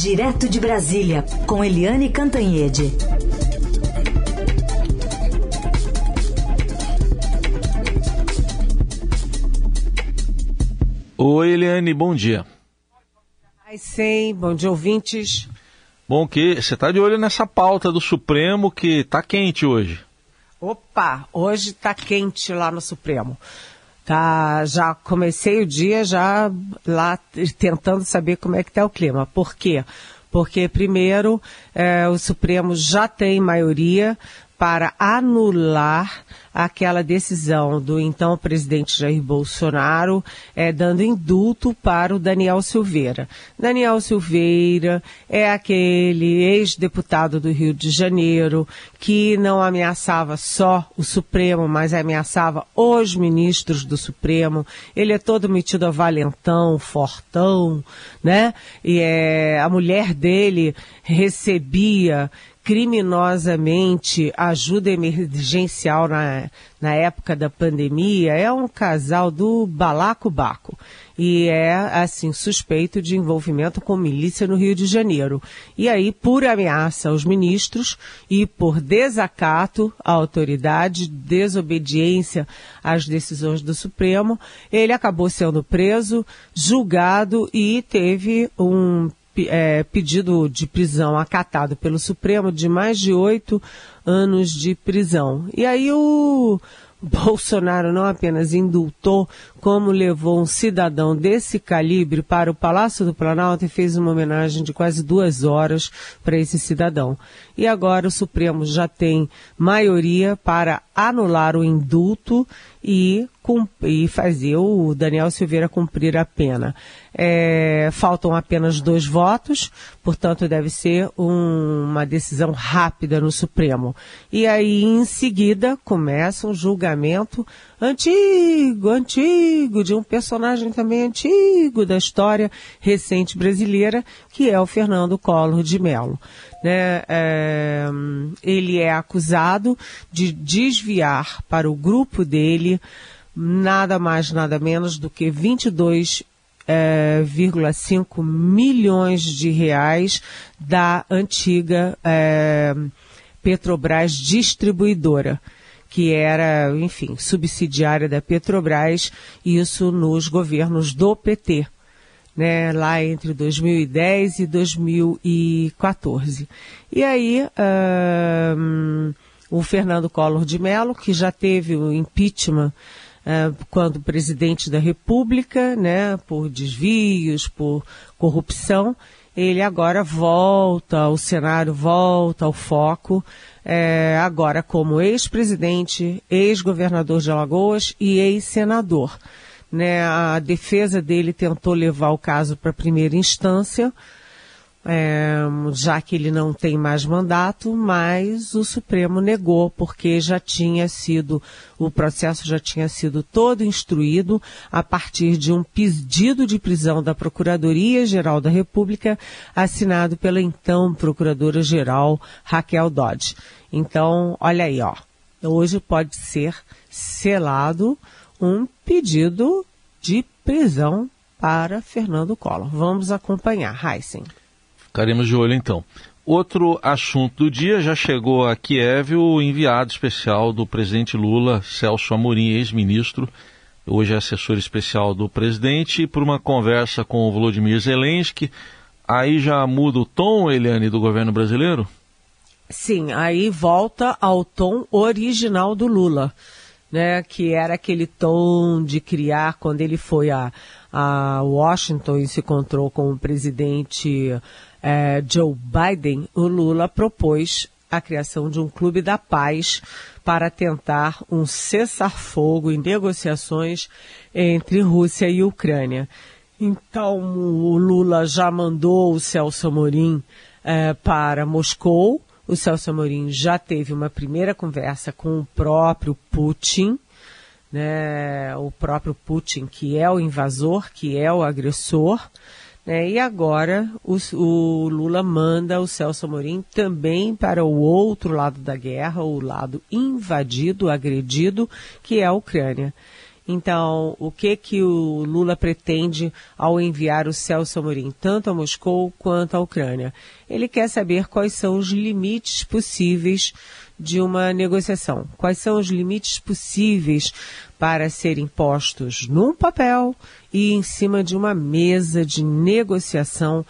Direto de Brasília, com Eliane Cantanhede. Oi, Eliane, bom dia. Ai, sim, bom dia, ouvintes. Bom que você está de olho nessa pauta do Supremo que está quente hoje. Opa, hoje está quente lá no Supremo. Tá, já comecei o dia já lá tentando saber como é que está o clima. Por quê? Porque, primeiro, é, o Supremo já tem maioria para anular aquela decisão do então presidente Jair Bolsonaro, é, dando indulto para o Daniel Silveira. Daniel Silveira é aquele ex-deputado do Rio de Janeiro que não ameaçava só o Supremo, mas ameaçava os ministros do Supremo. Ele é todo metido a valentão, fortão, né? E é, a mulher dele recebia criminosamente ajuda emergencial na, na época da pandemia é um casal do balacobaco e é, assim, suspeito de envolvimento com milícia no Rio de Janeiro. E aí, por ameaça aos ministros e por desacato à autoridade, desobediência às decisões do Supremo, ele acabou sendo preso, julgado e teve um é, pedido de prisão acatado pelo Supremo de mais de oito anos de prisão. E aí o Bolsonaro não apenas indultou, como levou um cidadão desse calibre para o Palácio do Planalto e fez uma homenagem de quase duas horas para esse cidadão. E agora o Supremo já tem maioria para anular o indulto e, e fazer o Daniel Silveira cumprir a pena. É, faltam apenas dois votos, portanto deve ser um, uma decisão rápida no Supremo. E aí, em seguida, começa um julgamento antigo, antigo, de um personagem também antigo da história recente brasileira, que é o Fernando Collor de Mello. Né? É, ele é acusado de desviar para o grupo dele nada mais, nada menos do que 22 é, 0,5 milhões de reais da antiga é, Petrobras distribuidora, que era, enfim, subsidiária da Petrobras, isso nos governos do PT né, lá entre 2010 e 2014. E aí, um, o Fernando Collor de Mello, que já teve o impeachment uh, quando presidente da República, né, por desvios, por corrupção, ele agora volta, o cenário volta ao foco, é, agora como ex-presidente, ex-governador de Alagoas e ex-senador né, a defesa dele tentou levar o caso para a primeira instância, é, já que ele não tem mais mandato, mas o Supremo negou, porque já tinha sido, o processo já tinha sido todo instruído a partir de um pedido de prisão da Procuradoria-Geral da República, assinado pela então Procuradora-Geral Raquel Dodge. Então, olha aí, ó. Hoje pode ser selado um pedido de prisão para Fernando Collor. Vamos acompanhar, Heisen. Ficaremos de olho então. Outro assunto do dia já chegou a Kiev o enviado especial do presidente Lula, Celso Amorim, ex-ministro, hoje é assessor especial do presidente, por uma conversa com o Volodymyr Zelensky. Aí já muda o tom, Eliane, do governo brasileiro? Sim, aí volta ao tom original do Lula né, que era aquele tom de criar quando ele foi a, a Washington e se encontrou com o presidente é, Joe Biden, o Lula propôs a criação de um clube da paz para tentar um cessar-fogo em negociações entre Rússia e Ucrânia. Então, o Lula já mandou o Celso Amorim é, para Moscou, o Celso Amorim já teve uma primeira conversa com o próprio Putin, né, o próprio Putin, que é o invasor, que é o agressor, né, e agora o, o, Lula manda o Celso Amorim também para o outro lado da guerra, o lado invadido, agredido, que é a Ucrânia. Então, o que que o Lula pretende ao enviar o Celso Amorim, tanto a Moscou quanto à Ucrânia? Ele quer saber quais são os limites possíveis de uma negociação. Quais são os limites possíveis para serem postos num papel e em cima de uma mesa de negociação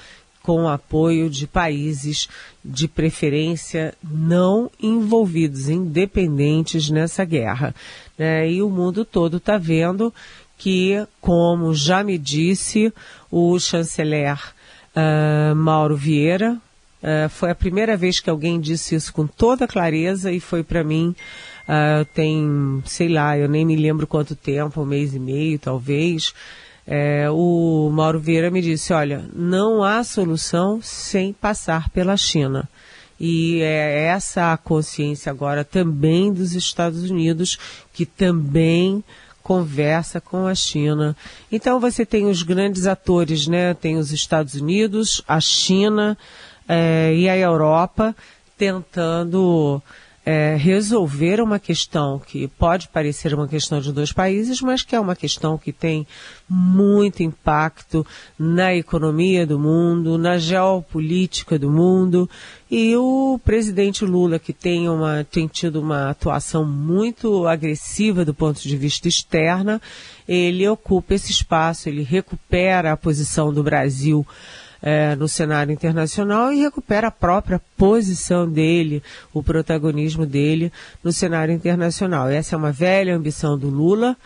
com o apoio de países de preferência não envolvidos, independentes nessa guerra. Né? E o mundo todo está vendo que, como já me disse o chanceler uh, Mauro Vieira, uh, foi a primeira vez que alguém disse isso com toda clareza e foi para mim uh, tem, sei lá, eu nem me lembro quanto tempo, um mês e meio talvez. É, o Mauro Vieira me disse, olha, não há solução sem passar pela China. E é essa a consciência agora também dos Estados Unidos, que também conversa com a China. Então você tem os grandes atores, né? Tem os Estados Unidos, a China é, e a Europa tentando é, resolver uma questão que pode parecer uma questão de dois países, mas que é uma questão que tem muito impacto na economia do mundo, na geopolítica do mundo. E o presidente Lula, que tem, uma, tem tido uma atuação muito agressiva do ponto de vista externa, ele ocupa esse espaço, ele recupera a posição do Brasil é, no cenário internacional e recupera a própria posição dele, o protagonismo dele no cenário internacional. Essa é uma velha ambição do Lula.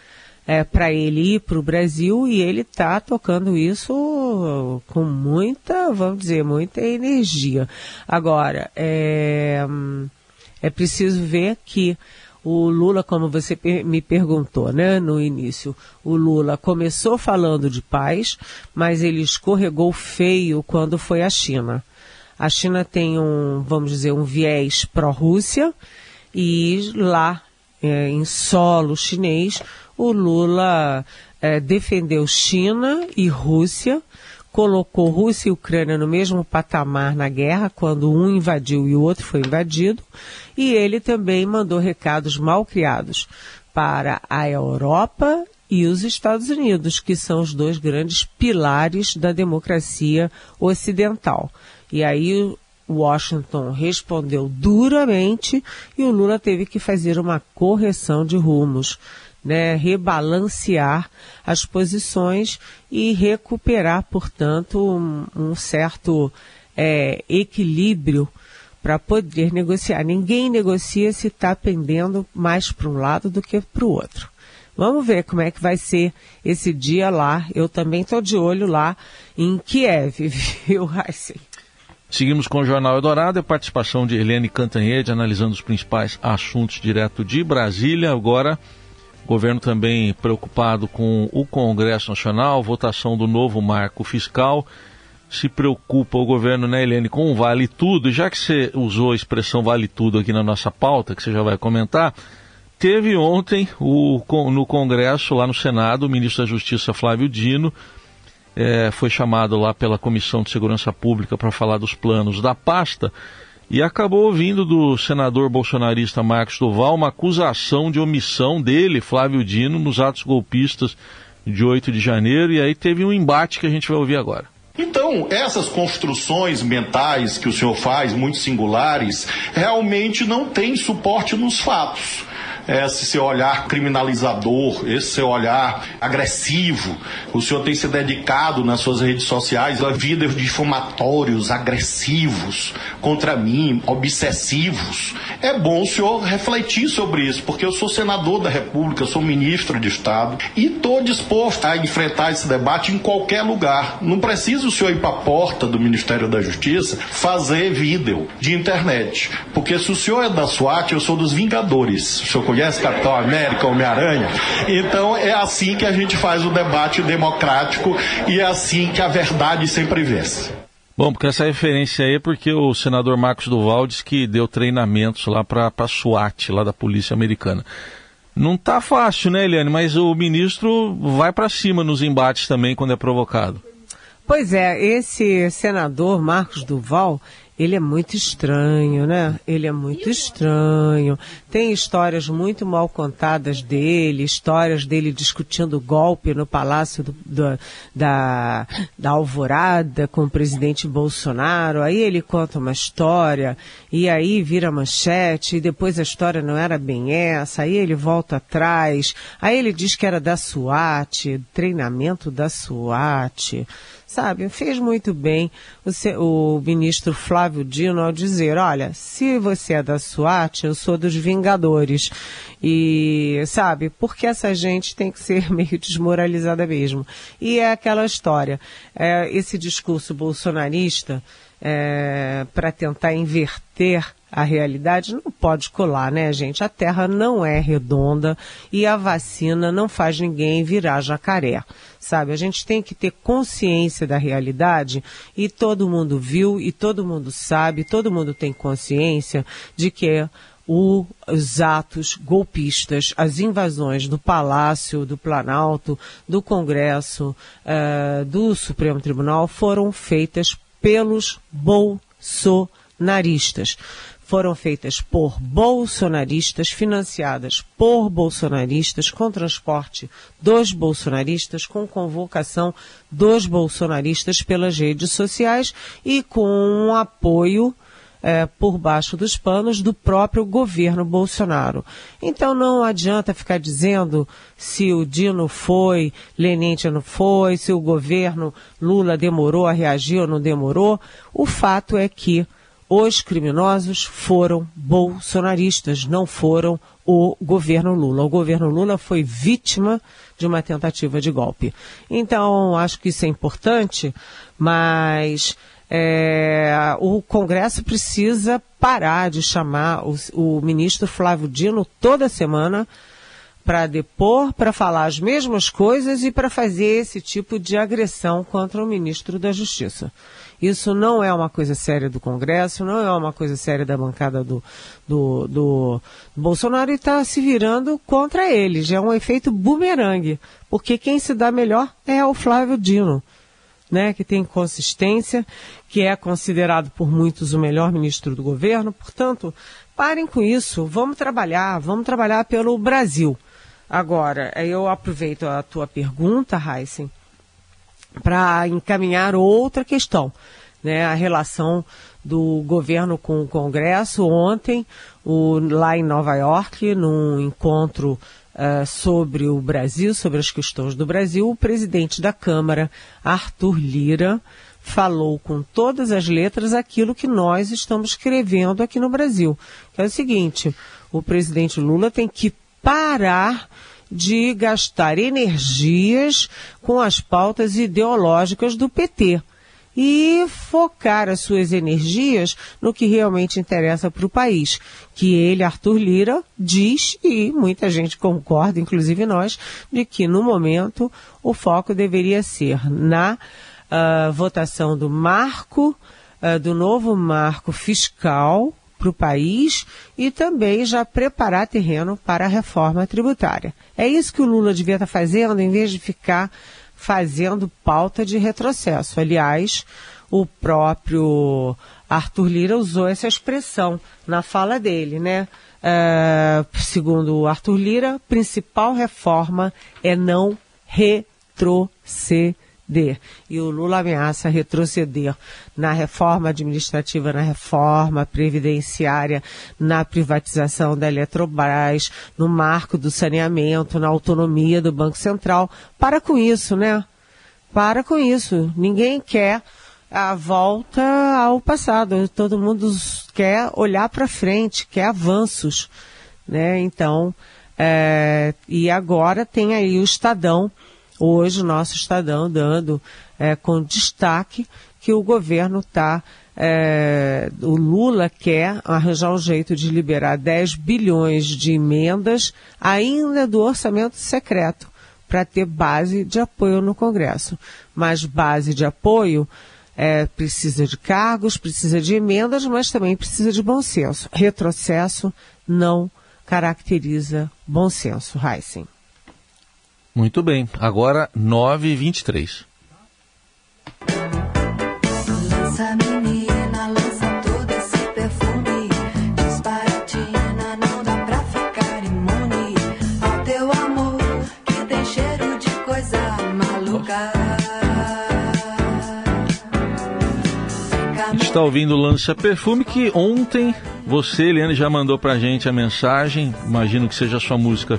É, para ele ir para o Brasil e ele está tocando isso com muita, vamos dizer, muita energia. Agora, é, é preciso ver que o Lula, como você me perguntou, né, no início, o Lula começou falando de paz, mas ele escorregou feio quando foi à China. A China tem um, vamos dizer, um viés pró-Rússia e lá, é, em solo chinês, o Lula é, defendeu China e Rússia, colocou Rússia e Ucrânia no mesmo patamar na guerra, quando um invadiu e o outro foi invadido, e ele também mandou recados mal criados para a Europa e os Estados Unidos, que são os dois grandes pilares da democracia ocidental. E aí Washington respondeu duramente e o Lula teve que fazer uma correção de rumos, né, rebalancear as posições e recuperar, portanto, um, um certo é, equilíbrio para poder negociar. Ninguém negocia se está pendendo mais para um lado do que para o outro. Vamos ver como é que vai ser esse dia lá. Eu também estou de olho lá em Kiev, viu, Heisen? Seguimos com o Jornal Eldorado, a participação de Helene Cantanhede analisando os principais assuntos direto de Brasília. Agora, governo também preocupado com o Congresso Nacional, votação do novo marco fiscal. Se preocupa o governo, né, Helene, com o vale tudo, já que você usou a expressão vale tudo aqui na nossa pauta, que você já vai comentar, teve ontem o, no Congresso, lá no Senado, o ministro da Justiça Flávio Dino é, foi chamado lá pela Comissão de Segurança Pública para falar dos planos da pasta e acabou ouvindo do senador bolsonarista Marcos Duval uma acusação de omissão dele, Flávio Dino, nos atos golpistas de 8 de janeiro, e aí teve um embate que a gente vai ouvir agora. Então, essas construções mentais que o senhor faz, muito singulares, realmente não têm suporte nos fatos esse seu olhar criminalizador, esse seu olhar agressivo. O senhor tem se dedicado nas suas redes sociais a vídeos difumatórios, agressivos contra mim, obsessivos. É bom o senhor refletir sobre isso, porque eu sou senador da República, sou ministro de Estado e estou disposto a enfrentar esse debate em qualquer lugar. Não precisa o senhor ir para a porta do Ministério da Justiça fazer vídeo de internet, porque se o senhor é da SWAT, eu sou dos Vingadores. Senhor conhece Capitão América, Homem-Aranha? Então é assim que a gente faz o debate democrático e é assim que a verdade sempre vence. Bom, porque essa referência aí é porque o senador Marcos Duval disse que deu treinamentos lá para a SWAT, lá da polícia americana. Não tá fácil, né, Eliane? Mas o ministro vai para cima nos embates também quando é provocado. Pois é, esse senador Marcos Duval, ele é muito estranho, né? Ele é muito estranho. Tem histórias muito mal contadas dele, histórias dele discutindo golpe no Palácio do, do, da, da Alvorada com o presidente Bolsonaro. Aí ele conta uma história e aí vira manchete e depois a história não era bem essa. Aí ele volta atrás. Aí ele diz que era da SWAT, treinamento da SWAT sabe? Fez muito bem o, o, ministro Flávio Dino ao dizer, olha, se você é da SWAT, eu sou dos Vingadores. E, sabe, porque essa gente tem que ser meio desmoralizada mesmo. E é aquela história, é, esse discurso bolsonarista, é, para tentar inverter a realidade não pode colar, né, gente? A Terra não é redonda e a vacina não faz ninguém virar jacaré, sabe? A gente tem que ter consciência da realidade e todo mundo viu e todo mundo sabe, todo mundo tem consciência de que os atos golpistas, as invasões do Palácio, do Planalto, do Congresso, uh, do Supremo Tribunal foram feitas pelos bolsonaristas foram feitas por bolsonaristas, financiadas por bolsonaristas, com transporte dos bolsonaristas, com convocação dos bolsonaristas pelas redes sociais e com um apoio é, por baixo dos panos do próprio governo Bolsonaro. Então não adianta ficar dizendo se o Dino foi, Lenente não foi, se o governo Lula demorou a reagir ou não demorou. O fato é que os criminosos foram bolsonaristas, não foram o governo Lula. O governo Lula foi vítima de uma tentativa de golpe. Então, acho que isso é importante, mas é, o Congresso precisa parar de chamar o, o ministro Flávio Dino toda semana para depor, para falar as mesmas coisas e para fazer esse tipo de agressão contra o ministro da Justiça. Isso não é uma coisa séria do Congresso, não é uma coisa séria da bancada do, do, do Bolsonaro e está se virando contra eles. É um efeito bumerangue, porque quem se dá melhor é o Flávio Dino. Né, que tem consistência, que é considerado por muitos o melhor ministro do governo. Portanto, parem com isso, vamos trabalhar, vamos trabalhar pelo Brasil. Agora, eu aproveito a tua pergunta, Heisen, para encaminhar outra questão, né, a relação do governo com o Congresso. Ontem, o, lá em Nova York, num encontro uh, sobre o Brasil, sobre as questões do Brasil, o presidente da Câmara, Arthur Lira, falou com todas as letras aquilo que nós estamos escrevendo aqui no Brasil. Que é o seguinte, o presidente Lula tem que parar de gastar energias com as pautas ideológicas do PT e focar as suas energias no que realmente interessa para o país, que ele, Arthur Lira, diz, e muita gente concorda, inclusive nós, de que no momento o foco deveria ser na uh, votação do marco, uh, do novo marco fiscal, para o país e também já preparar terreno para a reforma tributária. É isso que o Lula devia estar fazendo, em vez de ficar fazendo pauta de retrocesso. Aliás, o próprio Arthur Lira usou essa expressão na fala dele, né? Uh, segundo Arthur Lira, principal reforma é não retroceder E o Lula ameaça retroceder na reforma administrativa, na reforma previdenciária, na privatização da Eletrobras, no marco do saneamento, na autonomia do Banco Central. Para com isso, né? Para com isso. Ninguém quer a volta ao passado. Todo mundo quer olhar para frente, quer avanços, né? Então, é, e agora tem aí o Estadão Hoje o nosso Estadão dando é, com destaque que o governo está, é, o Lula quer arranjar um jeito de liberar 10 bilhões de emendas ainda do orçamento secreto para ter base de apoio no Congresso. Mas base de apoio é, precisa de cargos, precisa de emendas, mas também precisa de bom senso. Retrocesso não caracteriza bom senso, Heisen. Muito bem, agora 9 e 23 Lança menina, lança todo esse perfume. Disparatina, não dá pra ficar imune Ao teu amor, que tem cheiro de coisa maluca. Está ouvindo Lança Perfume que ontem você, Eliane, já mandou pra gente a mensagem. Imagino que seja a sua música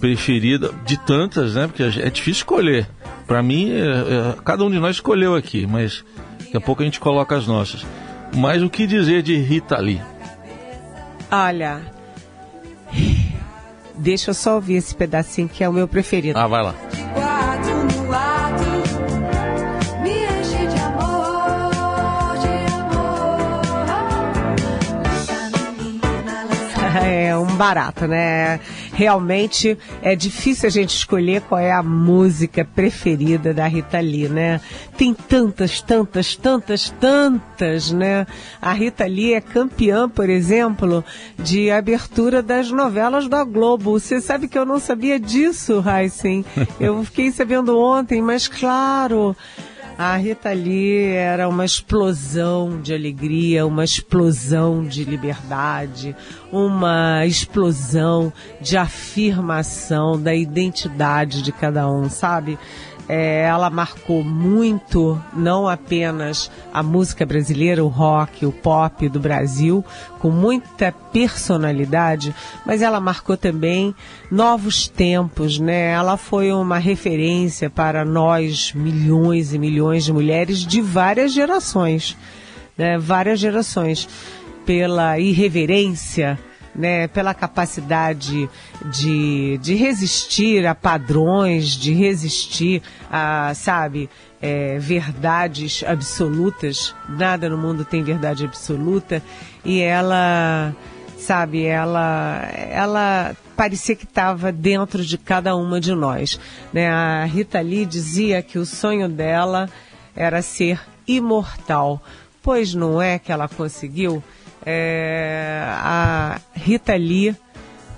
preferida de tantas, né? Porque é difícil escolher. Para mim, é, é, cada um de nós escolheu aqui, mas daqui a pouco a gente coloca as nossas. Mas o que dizer de Rita Lee? Olha, deixa eu só ouvir esse pedacinho que é o meu preferido. Ah, vai lá. é um barato, né? Realmente é difícil a gente escolher qual é a música preferida da Rita Lee, né? Tem tantas, tantas, tantas, tantas, né? A Rita Lee é campeã, por exemplo, de abertura das novelas da Globo. Você sabe que eu não sabia disso, Heisen. Eu fiquei sabendo ontem, mas claro. A Rita Lee era uma explosão de alegria, uma explosão de liberdade, uma explosão de afirmação da identidade de cada um, sabe? É, ela marcou muito, não apenas a música brasileira, o rock, o pop do Brasil, com muita personalidade, mas ela marcou também novos tempos, né? Ela foi uma referência para nós, milhões e milhões de mulheres de várias gerações, né? Várias gerações, pela irreverência, né, pela capacidade de, de resistir a padrões, de resistir a, sabe, é, verdades absolutas. Nada no mundo tem verdade absoluta. E ela, sabe, ela, ela parecia que estava dentro de cada uma de nós. Né? A Rita Lee dizia que o sonho dela era ser imortal. Pois não é que ela conseguiu? É, a Rita Lee,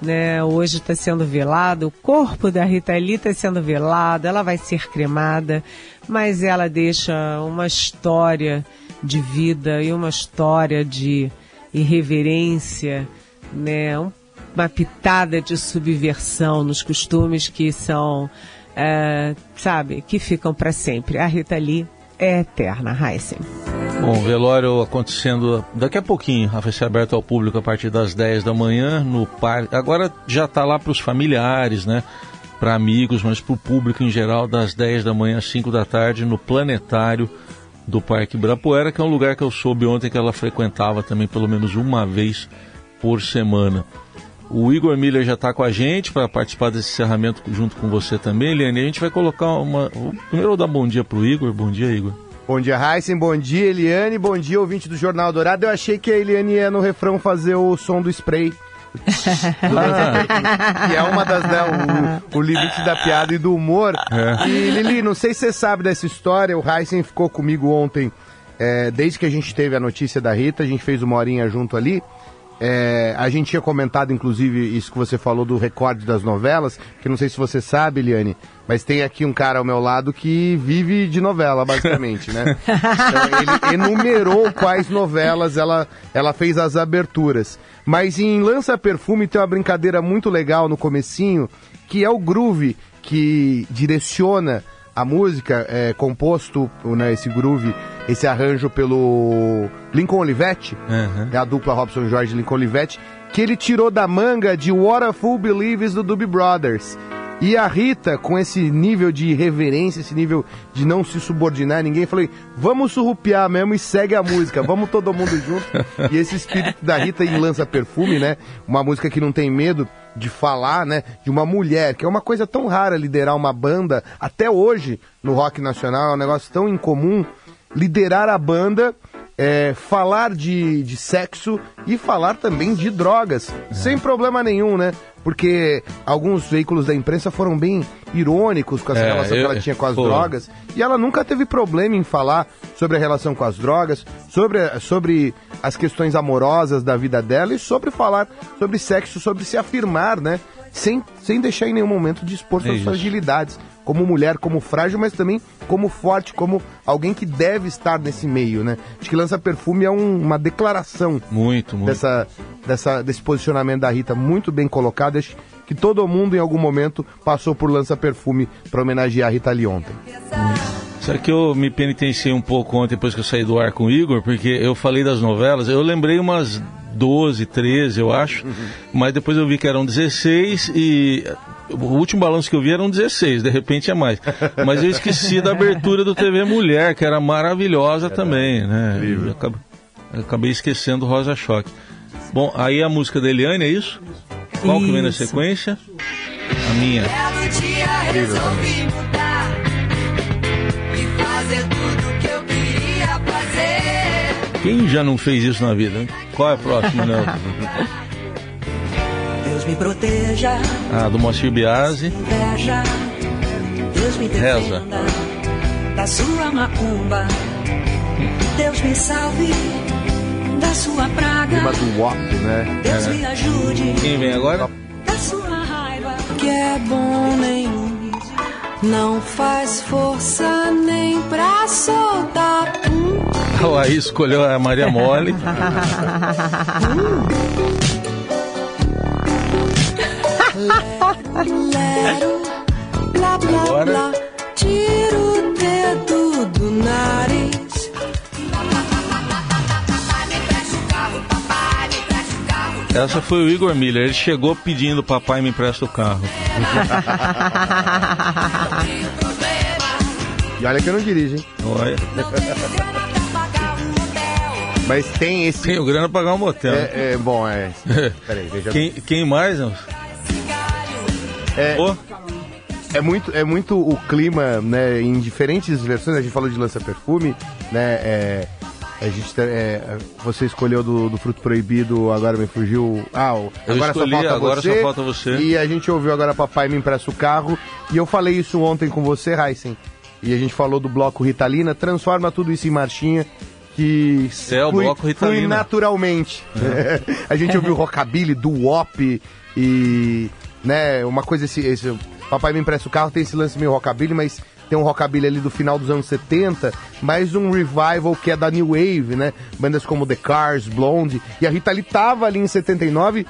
né, hoje está sendo velada, o corpo da Rita Lee está sendo velado, ela vai ser cremada, mas ela deixa uma história de vida e uma história de irreverência, né, uma pitada de subversão nos costumes que são, é, sabe, que ficam para sempre. A Rita Lee é eterna, Heisen. Bom, velório acontecendo daqui a pouquinho, vai ser aberto ao público a partir das 10 da manhã no parque. Agora já está lá para os familiares, né? Para amigos, mas para o público em geral, das 10 da manhã às 5 da tarde, no planetário do Parque Ibirapuera, que é um lugar que eu soube ontem que ela frequentava também pelo menos uma vez por semana. O Igor Miller já está com a gente para participar desse encerramento junto com você também, Eliane. A gente vai colocar uma. Primeiro eu vou dar bom dia para o Igor. Bom dia, Igor. Bom dia, Heisen. Bom dia, Eliane. Bom dia, ouvinte do Jornal Dourado. Eu achei que a Eliane ia no refrão fazer o som do spray. que é uma das, né, o, o, limite da piada e do humor. É. E Lili, não sei se você sabe dessa história, o Heisen ficou comigo ontem, é, desde que a gente teve a notícia da Rita, a gente fez uma horinha junto ali. É, a gente tinha comentado, inclusive, isso que você falou do recorde das novelas, que não sei se você sabe, Eliane, mas tem aqui um cara ao meu lado que vive de novela, basicamente, né? Então, ele enumerou quais novelas ela, ela fez as aberturas. Mas em Lança Perfume tem uma brincadeira muito legal no comecinho, que é o groove que direciona a música, é, composto, né, esse groove, esse arranjo pelo Lincoln Olivetti, uhum. é a dupla Robson Jorge Lincoln Olivetti, que ele tirou da manga de What a Fool Believes do Doobie Brothers. E a Rita, com esse nível de reverência, esse nível de não se subordinar a ninguém, falei, vamos surrupiar mesmo e segue a música, vamos todo mundo junto. E esse espírito da Rita em Lança Perfume, né? Uma música que não tem medo de falar, né? De uma mulher, que é uma coisa tão rara liderar uma banda, até hoje no rock nacional, é um negócio tão incomum. Liderar a banda é, falar de, de sexo e falar também de drogas, é. sem problema nenhum, né? Porque alguns veículos da imprensa foram bem irônicos com essa é, relação eu, que ela tinha com as pô. drogas. E ela nunca teve problema em falar sobre a relação com as drogas, sobre, sobre as questões amorosas da vida dela e sobre falar sobre sexo, sobre se afirmar, né? Sem, sem deixar em nenhum momento de expor suas fragilidades como mulher, como frágil, mas também como forte, como alguém que deve estar nesse meio, né? Acho que Lança Perfume é um, uma declaração muito, muito. Dessa, dessa, desse posicionamento da Rita, muito bem colocado. Acho que todo mundo em algum momento passou por Lança Perfume para homenagear a Rita ali ontem. Só que eu me penitenciei um pouco ontem, depois que eu saí do ar com o Igor, porque eu falei das novelas, eu lembrei umas 12, 13, eu acho, mas depois eu vi que eram 16 e o último balanço que eu vi eram 16, de repente é mais. Mas eu esqueci da abertura do TV Mulher, que era maravilhosa também, né? Eu acabei, eu acabei esquecendo Rosa Choque. Bom, aí a música da Eliane, é isso? Qual que vem na Isso. sequência? A minha. Quem já não fez isso na vida? hein? Qual é a próxima, Nelson? Deus me proteja, Ah, do Moacir Biasi. inveja. Deus me Reza. defenda da sua macumba. Deus me salve da sua praga. Clima do WAP, né? Deus me ajude Quem vem agora? da sua raiva. Que é bom nenhum. Não faz força nem pra soltar. Hum. A Laís escolheu a Maria Mole. Lero, Agora? blá. Tira o dedo do nariz. Essa foi o Igor Miller. Ele chegou pedindo papai me empresta o carro. E olha que eu não dirijo, hein? Olha, Mas tem esse. tenho grana pra pagar um motel. É, é, bom, é. Peraí, veja Quem, quem mais? Nelson? É, é muito, é muito o clima, né, em diferentes versões. A gente falou de lança perfume, né? É, a gente, tá- é, você escolheu do, do fruto proibido, agora me fugiu. Ah, o, agora escolhi, só falta agora você. só falta você. E a gente ouviu agora Papai me empresta o carro. E eu falei isso ontem com você, Heisen. E a gente falou do bloco Ritalina. Transforma tudo isso em marchinha. Que É, o flui- bloco Ritalina. flui naturalmente. a gente ouviu rockabilly, do wop e né, uma coisa esse, esse Papai me empresta o carro tem esse lance meio rockabilly, mas tem um rockabilly ali do final dos anos 70, mais um revival que é da New Wave, né? Bandas como The Cars, Blonde, e a Rita Lee tava ali em 79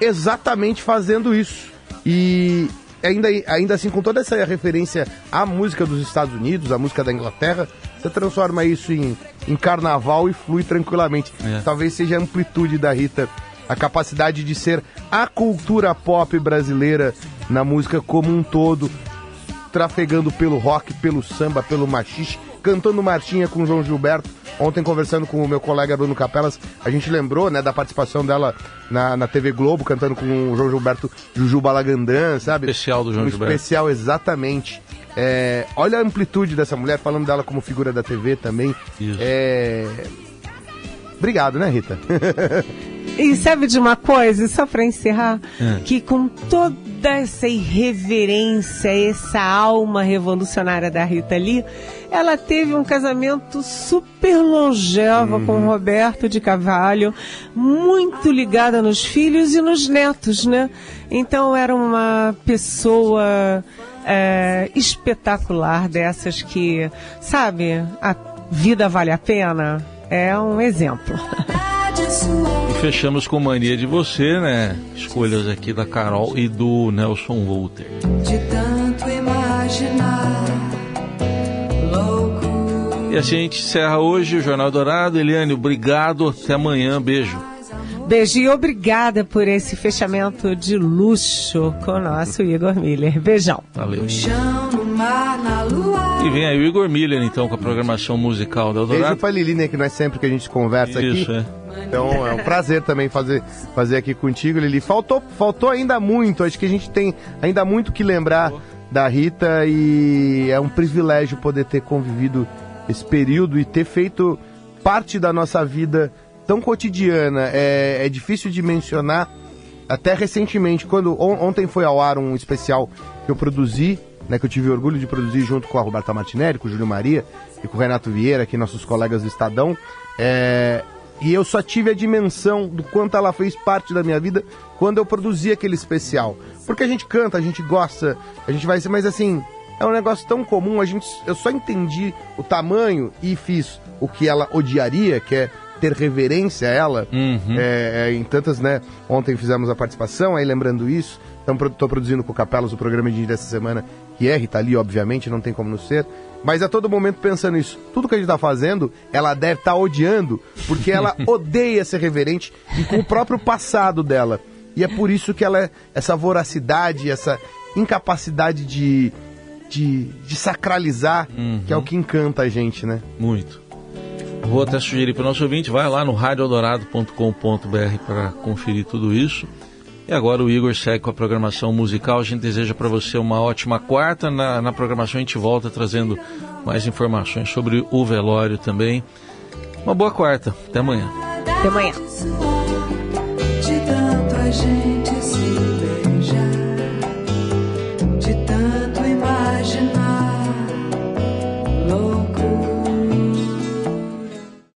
exatamente fazendo isso. E ainda, ainda assim, com toda essa referência à música dos Estados Unidos, à música da Inglaterra, você transforma isso em, em carnaval e flui tranquilamente. É. Talvez seja a amplitude da Rita, a capacidade de ser a cultura pop brasileira na música como um todo, trafegando pelo rock, pelo samba, pelo machixe, cantando marchinha com o João Gilberto. Ontem, conversando com o meu colega Bruno Capelas, a gente lembrou, né, da participação dela na, na TV Globo, cantando com o João Gilberto Juju Balagandã, sabe? Especial do João um Gilberto. especial, exatamente. É, olha a amplitude dessa mulher, falando dela como figura da TV também. Isso. É... Obrigado, né, Rita? E sabe de uma coisa, só para encerrar, É. que com toda essa irreverência, essa alma revolucionária da Rita Lee, ela teve um casamento super longevo com o Roberto de Cavalho, muito ligada nos filhos e nos netos, né? Então era uma pessoa é, espetacular dessas que, sabe, a vida vale a pena. É um exemplo. E fechamos com mania de você, né? Escolhas aqui da Carol e do Nelson Walter. De tanto imaginar, louco. E assim a gente encerra hoje o Jornal Dourado. Eliane, obrigado. Até amanhã. Beijo. Beijo e obrigada por esse fechamento de luxo com o nosso Igor Miller. Beijão. Valeu. Mar, na lua. E vem aí o Igor Miller, então, com a programação musical da Beijo Eldorado. pra Lili, né, que não é sempre que a gente conversa Isso, aqui. é. Então é um prazer também fazer, fazer aqui contigo, Lili. Faltou, faltou ainda muito, acho que a gente tem ainda muito que lembrar da Rita e é um privilégio poder ter convivido esse período e ter feito parte da nossa vida tão cotidiana. É, é difícil de mencionar. Até recentemente, quando on- ontem foi ao ar um especial que eu produzi, né, que eu tive orgulho de produzir junto com a Roberta Martinelli, com o Júlio Maria e com o Renato Vieira, aqui nossos colegas do Estadão. É, e eu só tive a dimensão do quanto ela fez parte da minha vida quando eu produzi aquele especial. Porque a gente canta, a gente gosta, a gente vai ser, mas assim, é um negócio tão comum, a gente, eu só entendi o tamanho e fiz o que ela odiaria, que é ter reverência a ela. Uhum. É, é, em tantas, né? Ontem fizemos a participação, aí lembrando isso, estou produzindo com o Capelas o programa de dessa semana, que é Rita Lee, obviamente, não tem como não ser. mas a todo momento pensando isso. Tudo que a gente tá fazendo, ela deve estar tá odiando, porque ela odeia ser reverente e com o próprio passado dela. E é por isso que ela é essa voracidade, essa incapacidade de, de, de sacralizar, uhum. que é o que encanta a gente, né? Muito. Vou até sugerir para o nosso ouvinte, vai lá no radioeldorado.com.br para conferir tudo isso. E agora o Igor segue com a programação musical. A gente deseja para você uma ótima quarta. Na, na, programação a gente volta trazendo mais informações sobre o velório também. Uma boa quarta. Até amanhã. Até amanhã.